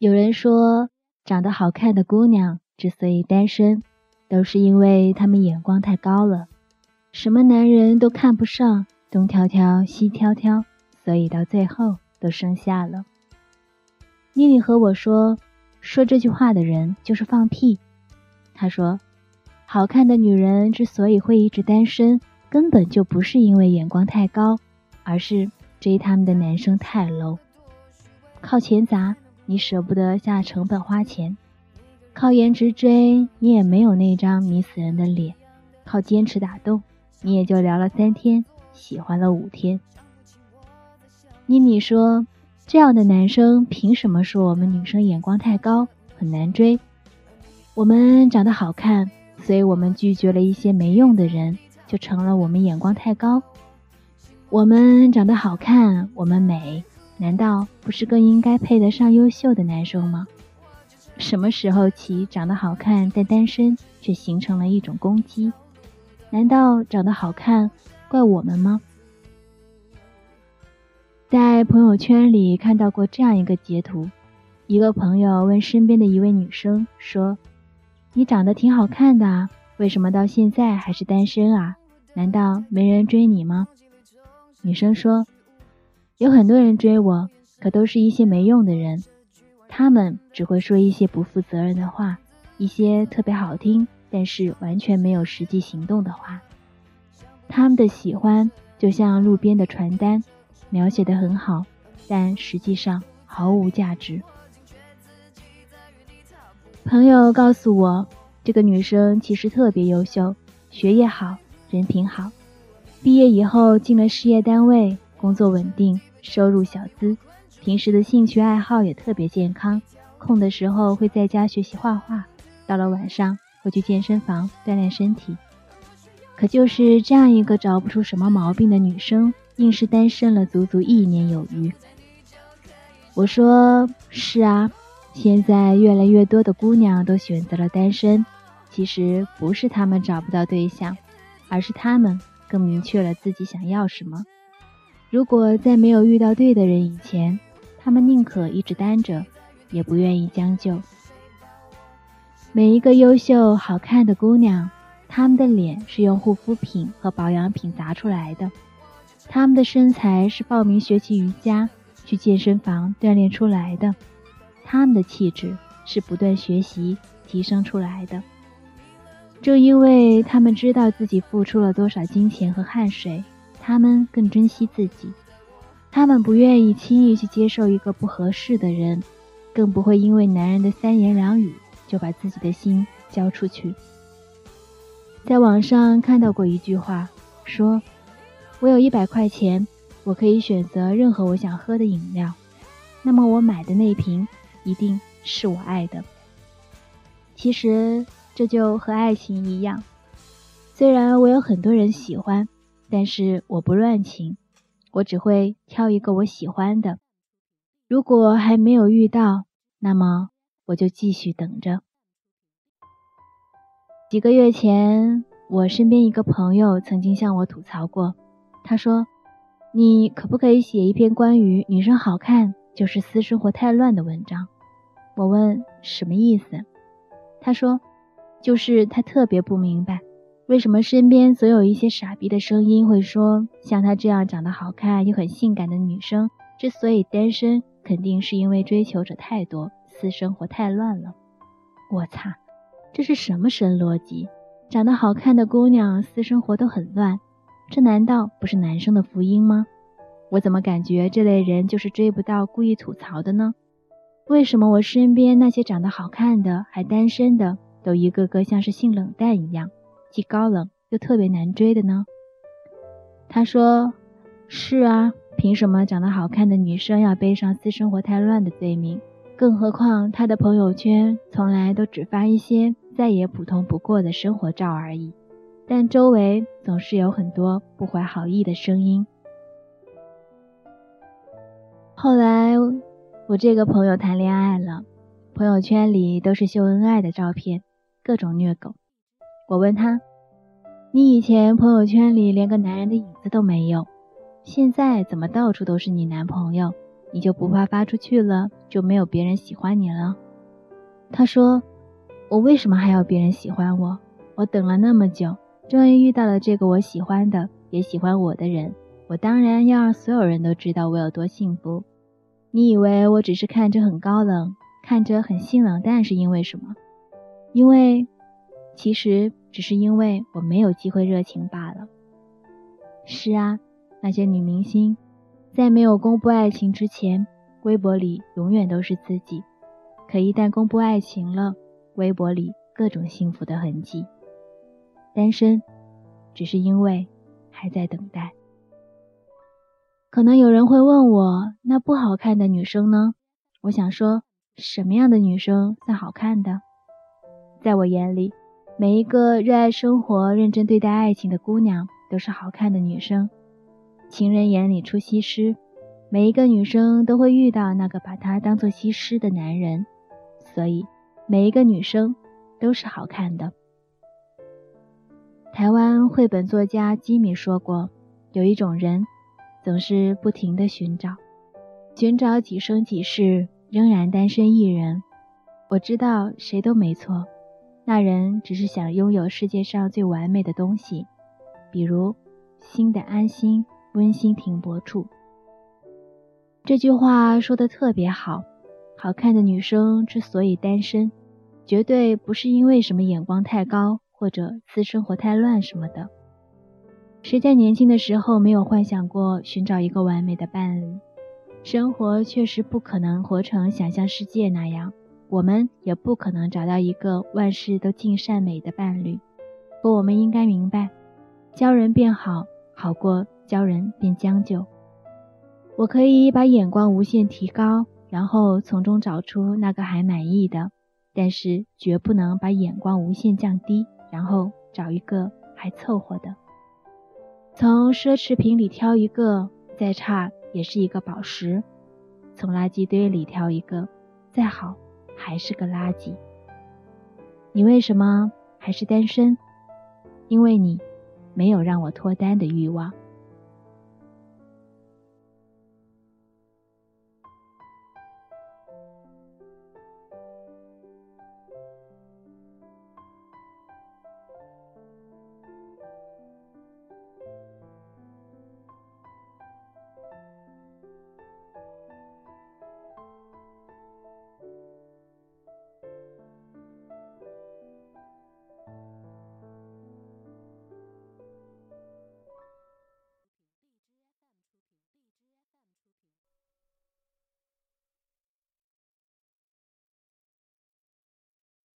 有人说，长得好看的姑娘之所以单身，都是因为她们眼光太高了，什么男人都看不上，东挑挑西挑挑，所以到最后都生下了。妮妮和我说，说这句话的人就是放屁。她说，好看的女人之所以会一直单身，根本就不是因为眼光太高，而是追她们的男生太 low，靠钱砸。你舍不得下成本花钱，靠颜值追你也没有那张迷死人的脸，靠坚持打动你也就聊了三天，喜欢了五天。妮妮说：“这样的男生凭什么说我们女生眼光太高，很难追？我们长得好看，所以我们拒绝了一些没用的人，就成了我们眼光太高。我们长得好看，我们美。”难道不是更应该配得上优秀的男生吗？什么时候起，长得好看但单身却形成了一种攻击？难道长得好看怪我们吗？在朋友圈里看到过这样一个截图：一个朋友问身边的一位女生说：“你长得挺好看的啊，为什么到现在还是单身啊？难道没人追你吗？”女生说。有很多人追我，可都是一些没用的人，他们只会说一些不负责任的话，一些特别好听，但是完全没有实际行动的话。他们的喜欢就像路边的传单，描写的很好，但实际上毫无价值。朋友告诉我，这个女生其实特别优秀，学业好，人品好，毕业以后进了事业单位，工作稳定。收入小资，平时的兴趣爱好也特别健康。空的时候会在家学习画画，到了晚上会去健身房锻炼身体。可就是这样一个找不出什么毛病的女生，硬是单身了足足一年有余。我说是啊，现在越来越多的姑娘都选择了单身，其实不是她们找不到对象，而是她们更明确了自己想要什么。如果在没有遇到对的人以前，他们宁可一直单着，也不愿意将就。每一个优秀好看的姑娘，她们的脸是用护肤品和保养品砸出来的，她们的身材是报名学习瑜伽、去健身房锻炼出来的，她们的气质是不断学习提升出来的。正因为她们知道自己付出了多少金钱和汗水。他们更珍惜自己，他们不愿意轻易去接受一个不合适的人，更不会因为男人的三言两语就把自己的心交出去。在网上看到过一句话，说：“我有一百块钱，我可以选择任何我想喝的饮料，那么我买的那瓶一定是我爱的。”其实这就和爱情一样，虽然我有很多人喜欢。但是我不乱情，我只会挑一个我喜欢的。如果还没有遇到，那么我就继续等着。几个月前，我身边一个朋友曾经向我吐槽过，他说：“你可不可以写一篇关于女生好看就是私生活太乱的文章？”我问什么意思，他说：“就是他特别不明白。”为什么身边总有一些傻逼的声音会说，像她这样长得好看又很性感的女生，之所以单身，肯定是因为追求者太多，私生活太乱了。我擦，这是什么神逻辑？长得好看的姑娘私生活都很乱，这难道不是男生的福音吗？我怎么感觉这类人就是追不到，故意吐槽的呢？为什么我身边那些长得好看的还单身的，都一个个像是性冷淡一样？既高冷又特别难追的呢？他说：“是啊，凭什么长得好看的女生要背上私生活太乱的罪名？更何况他的朋友圈从来都只发一些再也普通不过的生活照而已，但周围总是有很多不怀好意的声音。”后来我这个朋友谈恋爱了，朋友圈里都是秀恩爱的照片，各种虐狗。我问他：“你以前朋友圈里连个男人的影子都没有，现在怎么到处都是你男朋友？你就不怕发出去了就没有别人喜欢你了？他说：“我为什么还要别人喜欢我？我等了那么久，终于遇到了这个我喜欢的，也喜欢我的人。我当然要让所有人都知道我有多幸福。你以为我只是看着很高冷，看着很性冷淡，是因为什么？因为，其实只是因为我没有机会热情罢了。是啊，那些女明星。”在没有公布爱情之前，微博里永远都是自己；可一旦公布爱情了，微博里各种幸福的痕迹。单身，只是因为还在等待。可能有人会问我，那不好看的女生呢？我想说，什么样的女生算好看的？在我眼里，每一个热爱生活、认真对待爱情的姑娘，都是好看的女生。情人眼里出西施，每一个女生都会遇到那个把她当做西施的男人，所以每一个女生都是好看的。台湾绘本作家吉米说过，有一种人，总是不停的寻找，寻找几生几世，仍然单身一人。我知道谁都没错，那人只是想拥有世界上最完美的东西，比如心的安心。温馨停泊处，这句话说的特别好。好看的女生之所以单身，绝对不是因为什么眼光太高或者私生活太乱什么的。谁在年轻的时候没有幻想过寻找一个完美的伴侣？生活确实不可能活成想象世界那样，我们也不可能找到一个万事都尽善美的伴侣。可我们应该明白，教人变好，好过。教人变将就，我可以把眼光无限提高，然后从中找出那个还满意的，但是绝不能把眼光无限降低，然后找一个还凑合的。从奢侈品里挑一个，再差也是一个宝石；从垃圾堆里挑一个，再好还是个垃圾。你为什么还是单身？因为你没有让我脱单的欲望。